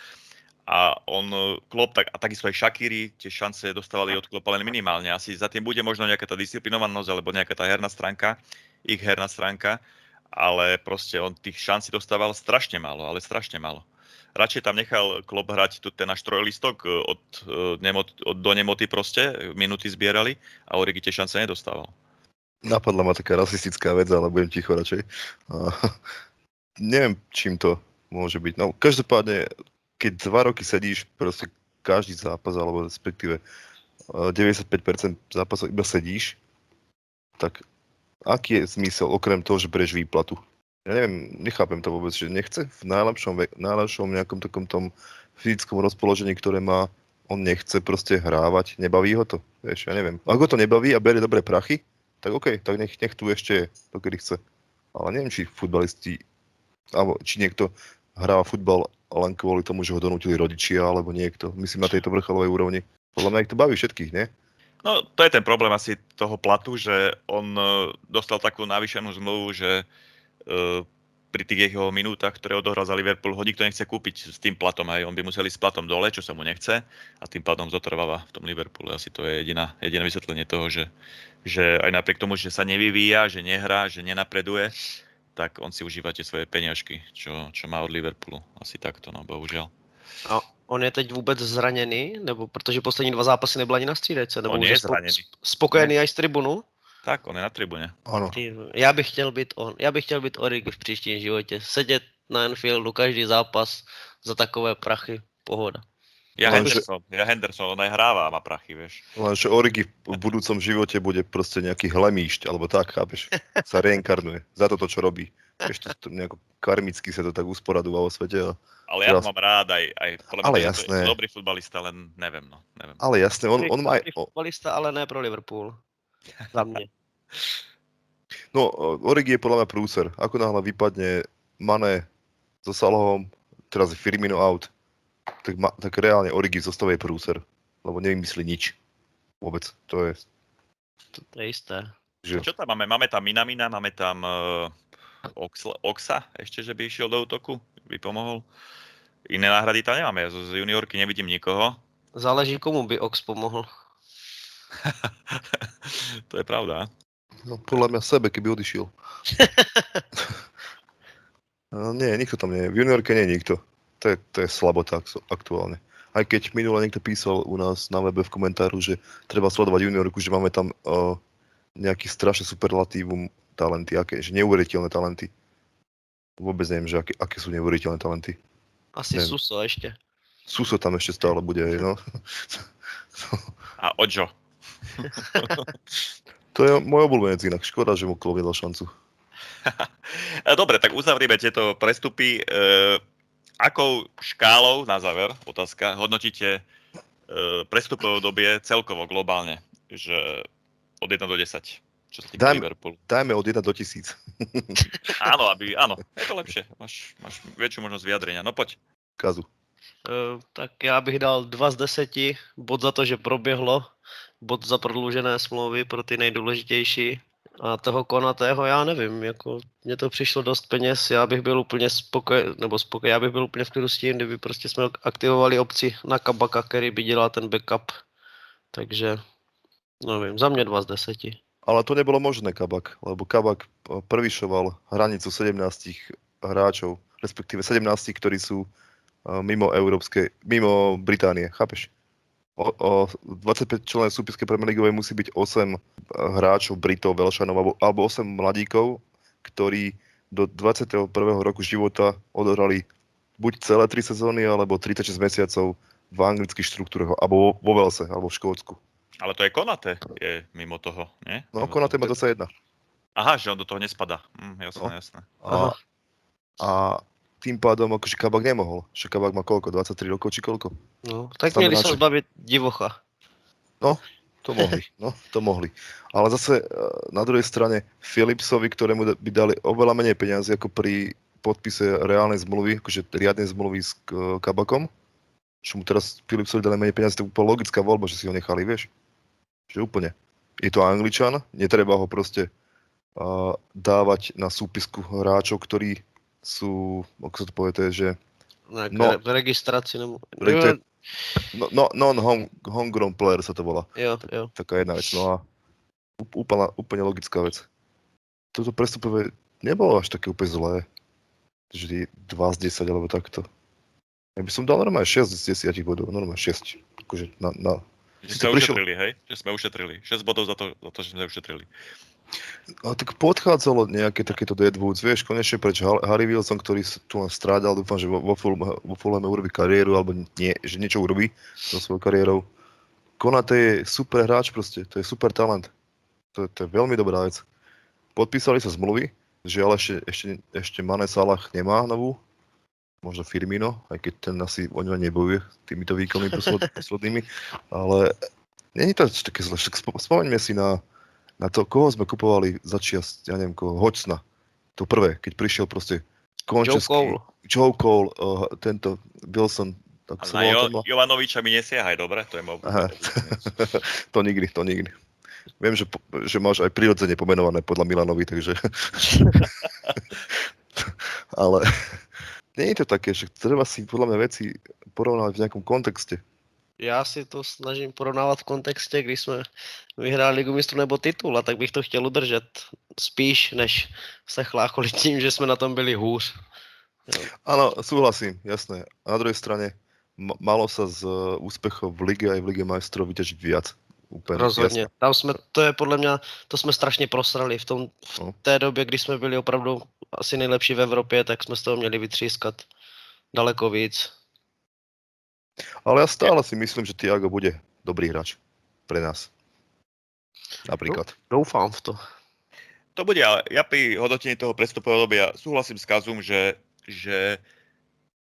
a on, e, Klopp, tak, a takisto aj Shakiri, tie šance dostávali od Kloppa len minimálne. Asi za tým bude možno nejaká tá disciplinovanosť alebo nejaká tá herná stránka, ich herná stránka, ale proste on tých šancí dostával strašne málo, ale strašne málo. Radšej tam nechal Klopp hrať tu ten náš trojlistok e, od, e, nemot, od do nemoty proste, minúty zbierali a Origi tie šance nedostával. Napadla ma taká rasistická vec, ale budem ticho radšej. Uh, neviem, čím to môže byť. No, každopádne keď dva roky sedíš proste každý zápas, alebo respektíve 95% zápasov iba sedíš, tak aký je zmysel, okrem toho, že bereš výplatu? Ja neviem, nechápem to vôbec, že nechce v najlepšom, najlepšom nejakom takom tom fyzickom rozpoložení, ktoré má, on nechce proste hrávať, nebaví ho to, vieš, ja neviem. Ak ho to nebaví a berie dobré prachy, tak OK, tak nech, nech tu ešte je, dokedy chce. Ale neviem, či futbalisti, alebo či niekto hrá futbal len kvôli tomu, že ho donútili rodičia alebo niekto. Myslím na tejto vrcholovej úrovni. Podľa mňa ich to baví všetkých, nie? No, to je ten problém asi toho platu, že on e, dostal takú navýšenú zmluvu, že uh, pri tých jeho minútach, ktoré odohral za Liverpool, ho nikto nechce kúpiť s tým platom. Aj on by musel ísť s platom dole, čo sa mu nechce a tým pádom zotrváva v tom Liverpoole. Asi to je jediná, jediné vysvetlenie toho, že, že aj napriek tomu, že sa nevyvíja, že nehrá, že nenapreduje, tak on si užíva tie svoje peniažky, čo, čo má od Liverpoolu. Asi takto, no bohužiaľ. A on je teď vůbec zraněný? Nebo protože poslední dva zápasy nebyl ani na střídajce? Nebo on je zraněný. Spokojený ne. aj z tribunu? Tak, on je na tribuně. Ano. Já bych chtěl být on. Já bych chtěl být Origi v příštím životě. Sedět na Anfieldu každý zápas za takové prachy. Pohoda. Ja Henderson, ja Henderson, on aj hráva a má prachy, vieš. Lenže Origi v budúcom živote bude proste nejaký hlemíšť, alebo tak, chápeš? Sa reinkarnuje za toto, čo robí. Ešte to nejako karmicky sa to tak usporadúva vo svete. A ale ja teraz... mám rád aj, aj podľa ale jasné. je dobrý futbalista, len neviem, no. Neviem. Ale jasné, on, on má... Dobrý futbalista, ale ne pro Liverpool. Za mne. No, Origi je podľa mňa prúser. Ako náhle vypadne Mane so Salahom, teraz je Firmino out, tak, ma, tak reálne Origi zostave je prúser, lebo nevymyslí nič. Vôbec, to je... To, to je isté. Že... Čo tam máme? Máme tam Minamina, máme tam uh, Oxla, Oxa, ešte, že by išiel do útoku, by pomohol. Iné náhrady tam nemáme, z, z juniorky nevidím nikoho. Záleží, komu by Ox pomohol. to je pravda. No podľa mňa sebe, keby odišiel. no, nie, nikto tam nie je. V juniorke nie je nikto to je, to je slabota aktuálne. Aj keď minule niekto písal u nás na webe v komentáru, že treba sledovať juniorku, že máme tam uh, nejaký strašne superlatívum talenty, aké, že neuveriteľné talenty. Vôbec neviem, že aké, aké sú neuveriteľné talenty. Asi neviem. Suso ešte. Suso tam ešte stále bude, no. A Ojo. to je môj obľúbenec inak. Škoda, že mu Klov nedal šancu. Dobre, tak uzavrieme tieto prestupy. E, akou škálou, na záver, otázka, hodnotíte e, prestupové dobie celkovo, globálne, že od 1 do 10, čo sa týka dajme, Liverpoolu? Dajme od 1 do 1000. áno, aby, áno, je to lepšie, máš, máš väčšiu možnosť vyjadrenia, no poď. Kazu. Uh, tak já bych dal 2 z 10, bod za to, že proběhlo, bod za prodloužené smlouvy pro ty nejdůležitější a toho Konatého já nevím, jako mně to přišlo dost peněz, já bych byl úplně spokojený, nebo spokojený, já bych byl úplně v klidu s tím, kdyby prostě jsme aktivovali obci na Kabaka, který by dělal ten backup, takže nevím, za mě 2 z 10. Ale to nebolo možné Kabak, lebo Kabak prvyšoval hranicu 17 hráčov, respektíve 17, ktorí sú mimo európskej, mimo Británie, chápeš? O, o 25 členov súpiskej Premier League musí byť 8 eh, hráčov, Britov, Velšanov alebo, alebo 8 mladíkov, ktorí do 21. roku života odohrali buď celé 3 sezóny, alebo 36 mesiacov v anglických štruktúrach, alebo vo Velse, alebo v Škótsku. Ale to je Konate, je mimo toho, nie? No, Konate má 21. Aha, že on do toho nespadá. Hm, jasné, no. jasné. A, a tým pádom akože Kabak nemohol. Že Kabak má koľko? 23 rokov či koľko? No, tak Znamená, mieli sa zbaviť divocha. No, to mohli, no, to mohli. Ale zase eh, na druhej strane Philipsovi, ktorému by dali oveľa menej peniazy ako pri podpise reálnej zmluvy, akože riadnej zmluvy s eh, Kabakom, čo mu teraz Philipsovi dali menej peniazy, to je úplne logická voľba, že si ho nechali, vieš. Že úplne. Je to Angličan, netreba ho proste uh, dávať na súpisku hráčov, ktorí sú, ako sa to povie, to je, že Nejak No. no. registrácii. Nebo... Re- No, no, non-home, homegrown player sa to volá. Jo, jo. Taká jedna vec. No a úplne, úplne logická vec. Toto prestupové nebolo až také úplne zlé. Vždy 2 z 10 alebo takto. Ja by som dal normálne 6 z 10 bodov, normálne 6. Akože na, na, Že sme prišiel- ušetrili, hej? Že sme ušetrili. 6 bodov za to, za to že sme ušetrili. Ale tak podchádzalo nejaké takéto Deadwoods, vieš, konečne preč Har- Harry Wilson, ktorý tu len strádal, dúfam, že vo, vo, Fulham, vo Fulhame urobí kariéru, alebo nie, že niečo urobí so svojou kariérou. Konate je super hráč proste, to je super talent. To, je- to je veľmi dobrá vec. Podpísali sa zmluvy, žiaľ ešte, ešte, ešte Mane Salah nemá novú, možno Firmino, aj keď ten asi o ňo nebojuje týmito výkonmi posled, poslednými, ale není to také zle, spomeňme si na, na to, koho sme kupovali začias, ja neviem koho, Hodgsona. To prvé, keď prišiel proste Joe Končeský, Cole. Joe Cole, uh, tento Wilson, tak sa jo- Jovanoviča mi nesiahaj, dobre? To je môj to nikdy, to nikdy. Viem, že, že máš aj prirodzene pomenované podľa Milanovi, takže... Ale nie je to také, že treba si podľa mňa veci porovnávať v nejakom kontexte. Já si to snažím porovnávat v kontextě, když jsme vyhráli Ligu mistrů nebo titul, a tak bych to chtěl udržet spíš, než se chlácholit tím, že jsme na tom byli hůř. Áno, súhlasím, jasné. A na druhej strane malo sa z uh, úspechov v lige aj v lige majstrov vyťažiť viac. Úplne Rozhodně. jasné. Tam jsme, to je podle mě, to jsme strašně prosrali v, tom, v No. té době, kdy jsme byli opravdu asi nejlepší v Evropě, tak jsme z toho měli vytřískat daleko víc. Ale ja stále si myslím, že Tiago bude dobrý hráč pre nás. Napríklad. Doufám v to. To bude, ale ja pri hodnotení toho prestupového obdobia súhlasím s Kazum, že, že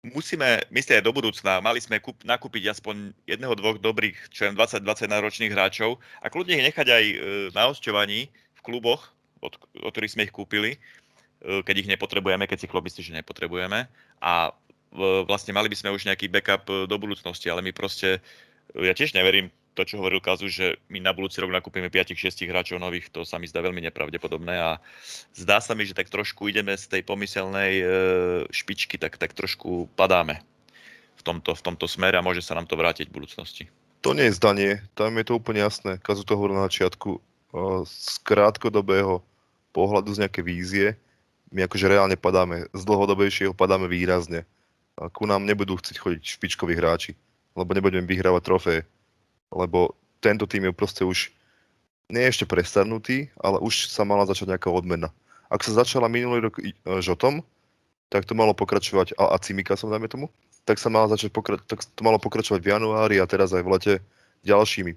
musíme myslieť aj do budúcna. Mali sme kúp, nakúpiť aspoň jedného, dvoch dobrých, čo jem 20-20 náročných hráčov a kľudne ich nechať aj e, na hosťovaní v kluboch, od, od ktorých sme ich kúpili, e, keď ich nepotrebujeme, keď si klub myslí, že nepotrebujeme. A vlastne mali by sme už nejaký backup e, do budúcnosti, ale my proste, e, ja tiež neverím to, čo hovoril Kazu, že my na budúci rok nakúpime 5-6 hráčov nových, to sa mi zdá veľmi nepravdepodobné a zdá sa mi, že tak trošku ideme z tej pomyselnej e, špičky, tak, tak trošku padáme v tomto, v tomto smere a môže sa nám to vrátiť v budúcnosti. To nie je zdanie, tam je to úplne jasné. Kazu to hovoril na začiatku. Z krátkodobého pohľadu, z nejaké vízie, my akože reálne padáme. Z dlhodobejšieho padáme výrazne. Ku nám nebudú chcieť chodiť špičkoví hráči, lebo nebudeme vyhrávať trofeje. Lebo tento tým je proste už nie ešte prestarnutý, ale už sa mala začať nejaká odmena. Ak sa začala minulý rok e, žotom, tak to malo pokračovať, a, a Cimikasom dajme tomu, tak sa mala začať pokra- tak to malo pokračovať v januári a teraz aj v lete ďalšími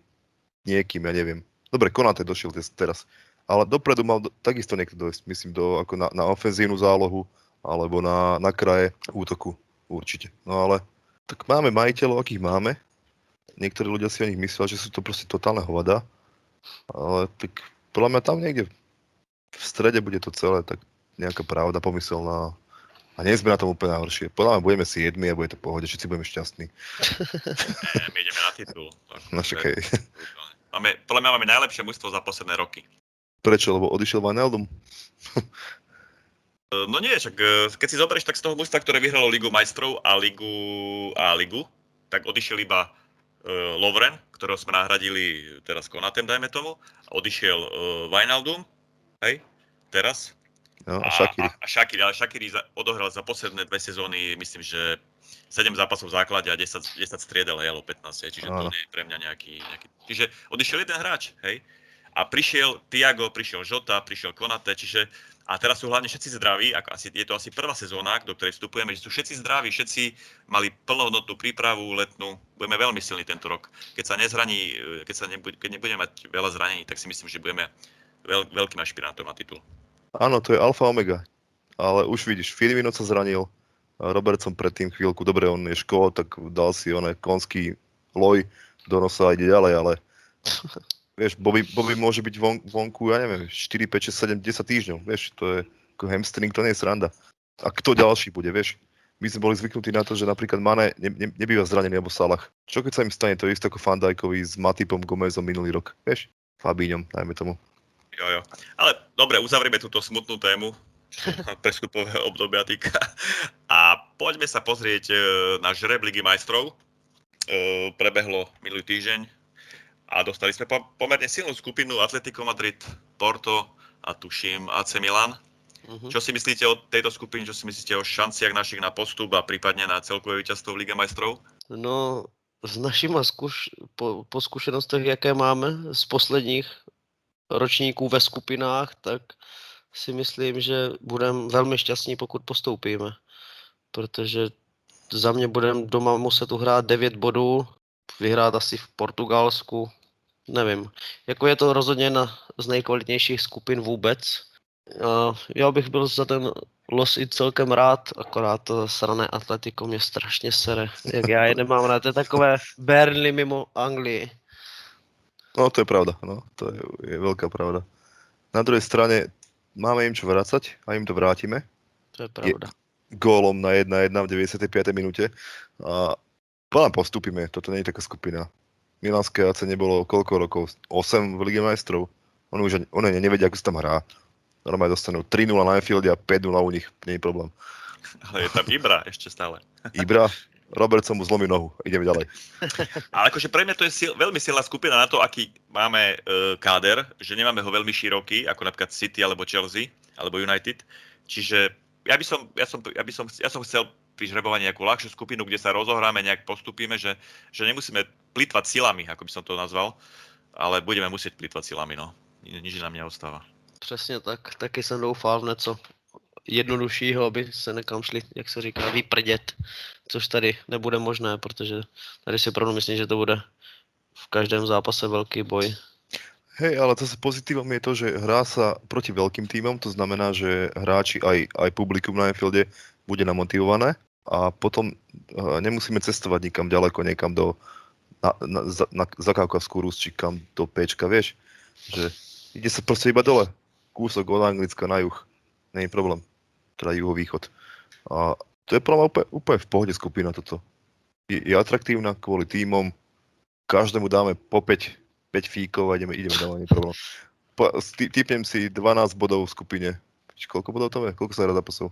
niekým, ja neviem. Dobre, Konate došiel teraz, ale dopredu mal do, takisto niekto dojsť, myslím, do, ako na, na ofenzívnu zálohu alebo na, na kraje útoku, určite. No ale tak máme majiteľov, akých máme. Niektorí ľudia si o nich myslia, že sú to proste totálne hovada, ale tak podľa mňa tam niekde v strede bude to celé tak nejaká pravda pomyselná a nie sme na tom úplne najhoršie. Podľa mňa budeme si jedmi a bude to pohode, všetci budeme šťastní. Nie, my ideme na titul. No však hej. Máme, podľa mňa máme najlepšie mužstvo za posledné roky. Prečo? Lebo odišiel? E, No nie, však e, keď si zoberieš tak z toho mužstva, ktoré vyhralo Ligu majstrov a Ligu a Ligu, tak odišiel iba uh, Lovren, ktorého sme nahradili teraz Konatem, dajme tomu, odišiel uh, Wijnaldum, hej, teraz. No, a Shakiri. a, a Shakiri, ale Shakiri za, odohral za posledné dve sezóny, myslím, že 7 zápasov v základe a 10, 10 striedel, hej, alebo 15, hej, čiže to Áno. nie je pre mňa nejaký, nejaký... Čiže odišiel jeden hráč, hej, a prišiel Tiago, prišiel Žota, prišiel Konate, čiže a teraz sú hlavne všetci zdraví, ako asi, je to asi prvá sezóna, do ktorej vstupujeme, že sú všetci zdraví, všetci mali plnohodnotnú prípravu letnú, budeme veľmi silní tento rok. Keď sa nezraní, keď, sa nebude, keď nebudeme mať veľa zranení, tak si myslím, že budeme veľ, veľkým ašpirantom na titul. Áno, to je alfa omega. Ale už vidíš, Firmino sa zranil, Robertson predtým chvíľku, dobre, on je škol, tak dal si oné konský loj do nosa a ide ďalej, ale vieš, Bobby, Bobby môže byť von, vonku, ja neviem, 4, 5, 6, 7, 10 týždňov, vieš, to je ako hamstring, to nie je sranda. A kto ďalší bude, vieš? My sme boli zvyknutí na to, že napríklad Mane ne, ne, nebýva zranený alebo Salah. Čo keď sa im stane to isté ako Fandajkovi s Matipom Gomezom minulý rok, vieš? Fabíňom, dajme tomu. Jo, jo. Ale dobre, uzavrieme túto smutnú tému, prestupového obdobia týka. A poďme sa pozrieť e, na žreb Ligy majstrov. E, prebehlo minulý týždeň a dostali sme po, pomerne silnú skupinu Atletico Madrid, Porto a tuším AC Milan. Uh-huh. Čo si myslíte o tejto skupine, čo si myslíte o šanciach našich na postup a prípadne na celkové víťazstvo v Lige majstrov? No, s našimi zkuš- po, po zkušenostech, jaké máme z posledních ročníků ve skupinách, tak si myslím, že budeme velmi šťastní, pokud postoupíme. Protože za mě budeme doma muset uhrát 9 bodů, vyhrát asi v Portugalsku, nevím. Jako je to rozhodně jedna z nejkvalitnějších skupin vůbec. A já bych byl za ten los i celkem rád, akorát to srané Atletico mě strašně sere. Jak já je nemám rád, to je takové Burnley mimo Anglii. No to je pravda, no, to je, je veľká pravda. Na druhej strane máme im čo vrácať a im to vrátime. To je pravda. Je, gólom na 1-1 v 95. minúte a potom postupíme, toto nie je taká skupina. Milanské AC nebolo koľko rokov? 8 v Lige majstrov. Oni už oni nevedia, ako sa tam hrá. Normálne dostanú 3-0 na Anfielde a 5-0 u nich, nie je problém. Ale je tam Ibra ešte stále. Ibra, Robertson mu zlomí nohu. Ideme ďalej. Ale akože pre mňa to je sil, veľmi silná skupina na to, aký máme uh, káder, že nemáme ho veľmi široký, ako napríklad City alebo Chelsea alebo United. Čiže ja by som, ja som, ja by som, ja som chcel pri žrebovaní nejakú ľahšiu skupinu, kde sa rozohráme, nejak postupíme, že, že nemusíme plitvať silami, ako by som to nazval, ale budeme musieť plitvať silami, no. Nič nám neostáva. Přesně tak, taky jsem doufal v něco jednoduššího, aby se nekam šli, jak se říká, vyprdět, což tady nebude možné, protože tady si opravdu myslím, že to bude v každém zápase velký boj. Hej, ale zase pozitívom je to, že hrá sa proti veľkým tímom, to znamená, že hráči aj, aj publikum na Anfielde bude namotivované a potom uh, nemusíme cestovať nikam ďaleko, niekam do na, na, na Zakávkavskú Rus, či kam do Pčka, vieš, že ide sa proste iba dole, kúsok od Anglicka na juh, je problém teda juhovýchod. A to je podľa úplne, úplne v pohode skupina toto. Je, je atraktívna kvôli týmom, každému dáme po 5, 5 fíkov a ideme, ideme ďalej, nie problém. Po, si 12 bodov v skupine. Koľko bodov to je? Koľko sa hrá zápasov?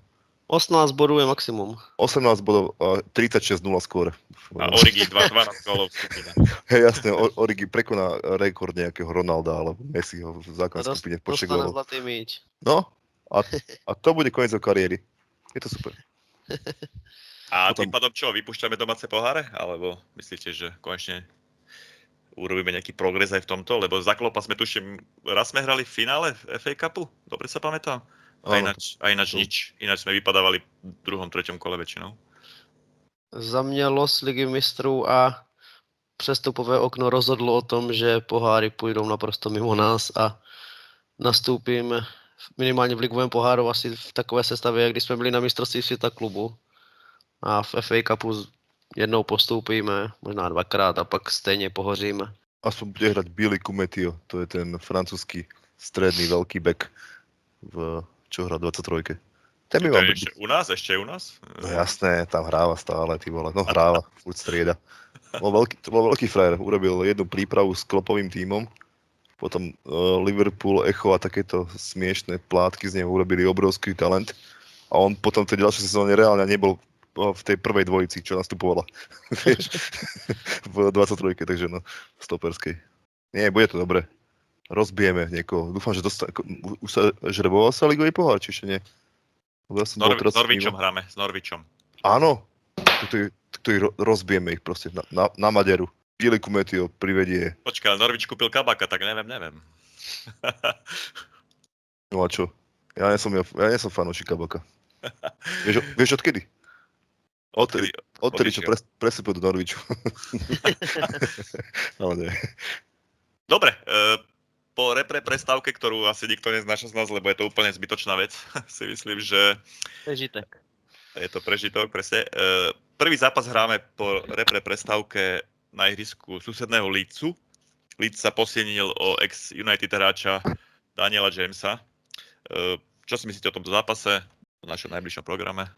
18 bodov je maximum. 18 bodov a 36-0 skôr. A Origi 2, 12 gólov. Hej, jasne, Origi prekoná rekord nejakého Ronalda alebo Messiho v základnej skupine v počte gólov. zlatý míč. No, a, a to bude koniec kariéry. Je to super. A Potom... tým pádom čo, vypúšťame domáce poháre? Alebo myslíte, že konečne urobíme nejaký progres aj v tomto? Lebo za Klopa sme tuším, raz sme hrali v finále FA Cupu, dobre sa pamätám? A ináč, a ináč nič. Ináč sme vypadávali v druhom, treťom kole väčšinou. Za mě los ligy mistrů a přestupové okno rozhodlo o tom, že poháry půjdou naprosto mimo nás a nastoupíme minimálně v ligovém poháru asi v takové sestavě, kdy jsme byli na mistrovství světa klubu. A v FA Cupu jednou postoupíme, možná dvakrát a pak stejně pohoříme. Aspoň bude hrať Billy Kumetio, to je ten francúzsky stredný veľký back, v, čo hrá 23. Ten by mal ešte u nás? Ešte u nás? No jasné, tam hráva stále, ty vole. No hráva, furt strieda. Bol veľký, to bol veľký frajer, urobil jednu prípravu s klopovým tímom, potom uh, Liverpool, Echo a takéto smiešné plátky z neho urobili obrovský talent. A on potom v tej ďalšej sezóne reálne nebol v tej prvej dvojici, čo nastupovala. v 23. takže no, stoperskej. Nie, bude to dobre. Rozbijeme niekoho. Dúfam, že dosta- už sa žreboval sa ligový pohár, či ešte nie? Ja s, Nor- s Norvičom hráme, s Norvičom. Áno, ktorý rozbijeme ich proste na, na, na Maderu. Piliku Metio privedie. Počkaj, Norvič kúpil kabaka, tak neviem, neviem. no a čo? Ja nie som, ja, ja nie som fanúšik kabaka. vieš, vieš odkedy? Odtedy, odtedy čo pres, presúpil do Norviču. Ale nie. Dobre, e, po repre prestávke, ktorú asi nikto neznáša z nás, lebo je to úplne zbytočná vec, si myslím, že... Prežitek. Je to prežitok, presne. E, prvý zápas hráme po repre prestávke na ihrisku susedného Lícu. Leeds sa posienil o ex-United hráča Daniela Jamesa. E, čo si myslíte o tomto zápase v našom najbližšom programe?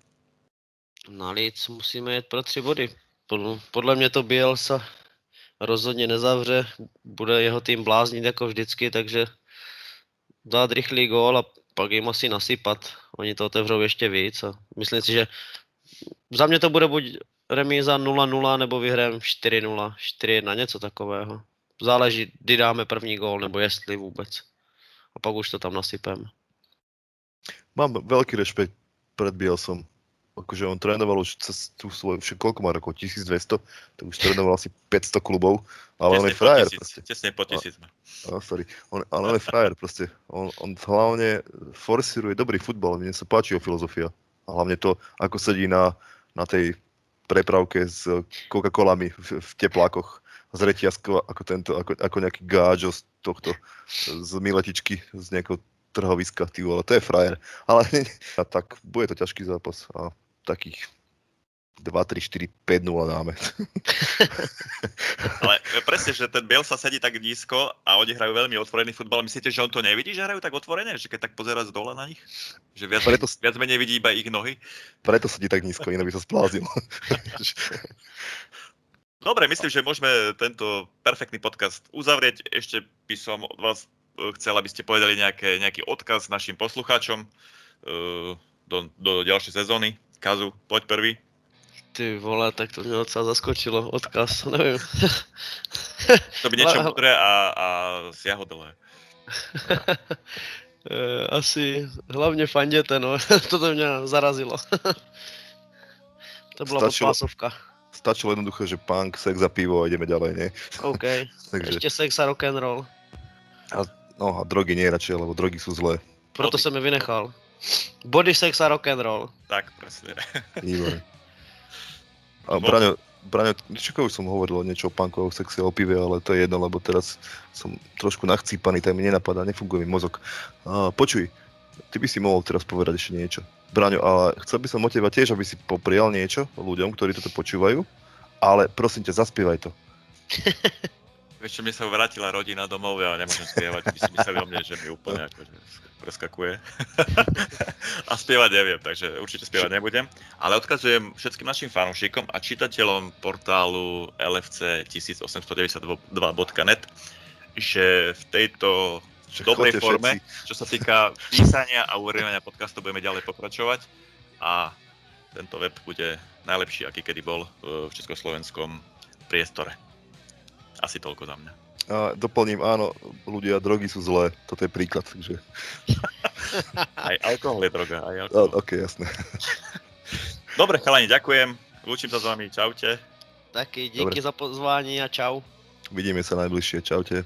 Na Leeds musíme jet pro tři body. Podle mě to Bielsa rozhodně nezavře, bude jeho tým bláznit jako vždycky, takže dát rychlý gól a pak jim asi nasypat. Oni to otevřou ještě víc a myslím si, že Za mě to bude buď remíza 0-0 nebo vyhrajeme 4-0, 4-1, něco takového. Záleží, kdy dáme první gól, nebo jestli vůbec. A pak už to tam nasypeme. Mám veľký rešpekt pred Bielsom. Akože on trénoval už cez tú svoju, koľko má rokov, 1200, tak už trénoval asi 500 klubov, ale on je Tesne frajer tisíc, proste. Tesne po tisíc. sme. Oh, sorry. On, ale on je frajer proste. On, on hlavne forsíruje dobrý futbal, mne sa páči jeho filozofia. A hlavne to, ako sedí na, na tej prepravke s Coca-Colami v, v teplákoch z reťazkov, ako, tento, ako, ako nejaký gáčo z tohto, z miletičky, z nejakého trhoviska, ty vole, to je frajer. Ale a tak, bude to ťažký zápas a takých 2, 3, 4, 5, 0 dáme. Ale presne, že ten Bielsa sedí tak nízko a oni hrajú veľmi otvorený futbal. Myslíte, že on to nevidí, že hrajú tak otvorene? Že keď tak pozera z dole na nich? Že viac, Preto- viac menej vidí iba ich nohy? Preto sedí tak nízko, inak by sa spláznil. Dobre, myslím, že môžeme tento perfektný podcast uzavrieť. Ešte by som od vás e, chcel, aby ste povedali nejaké, nejaký odkaz našim poslucháčom e, do, do ďalšej sezóny. Kazu, poď prvý. Ty vole, tak to mě docela zaskočilo, odkaz, nevím. To by niečo mudré a, a siahodlé. Eh, Asi hlavně fanděte, no, to to mě zarazilo. To byla Stačilo- podpásovka. Stačilo jednoducho, že punk, sex a pivo a ideme ďalej, nie? OK, Takže, ještě sex a rock and roll. no a drogy nie radšej, lebo drogy sú zlé. Proto jsem je vynechal. Body, sex a rock and roll. Tak, presne. Výborné. A. Braňo, Braňo, čo už som hovoril niečo o punku, o sexe, o pive, ale to je jedno, lebo teraz som trošku nachcípaný, tak mi nenapadá, nefunguje mi mozog. A, počuj, ty by si mohol teraz povedať ešte niečo. Braňo, ale chcel by som od teba tiež, aby si poprial niečo ľuďom, ktorí toto počúvajú, ale prosím ťa, zaspievaj to. Čo, mi sa vrátila rodina domov, ja nemôžem spievať, by si mysleli o mne, že mi úplne akože preskakuje. a spievať neviem, takže určite spievať nebudem. Ale odkazujem všetkým našim fanúšikom a čitateľom portálu lfc1892.net, že v tejto Že dobrej forme, všetci. čo sa týka písania a uverejňovania podcastu, budeme ďalej pokračovať a tento web bude najlepší, aký kedy bol v československom priestore. Asi toľko za mňa. A doplním, áno, ľudia, drogy sú zlé, toto je príklad, takže, Aj alkohol je droga, aj a, alkohol. ok, jasné. Dobre, chalani, ďakujem. Lúčim sa s vami, čaute. Taky Dobre. díky za pozvání a čau. Vidíme sa najbližšie, čaute.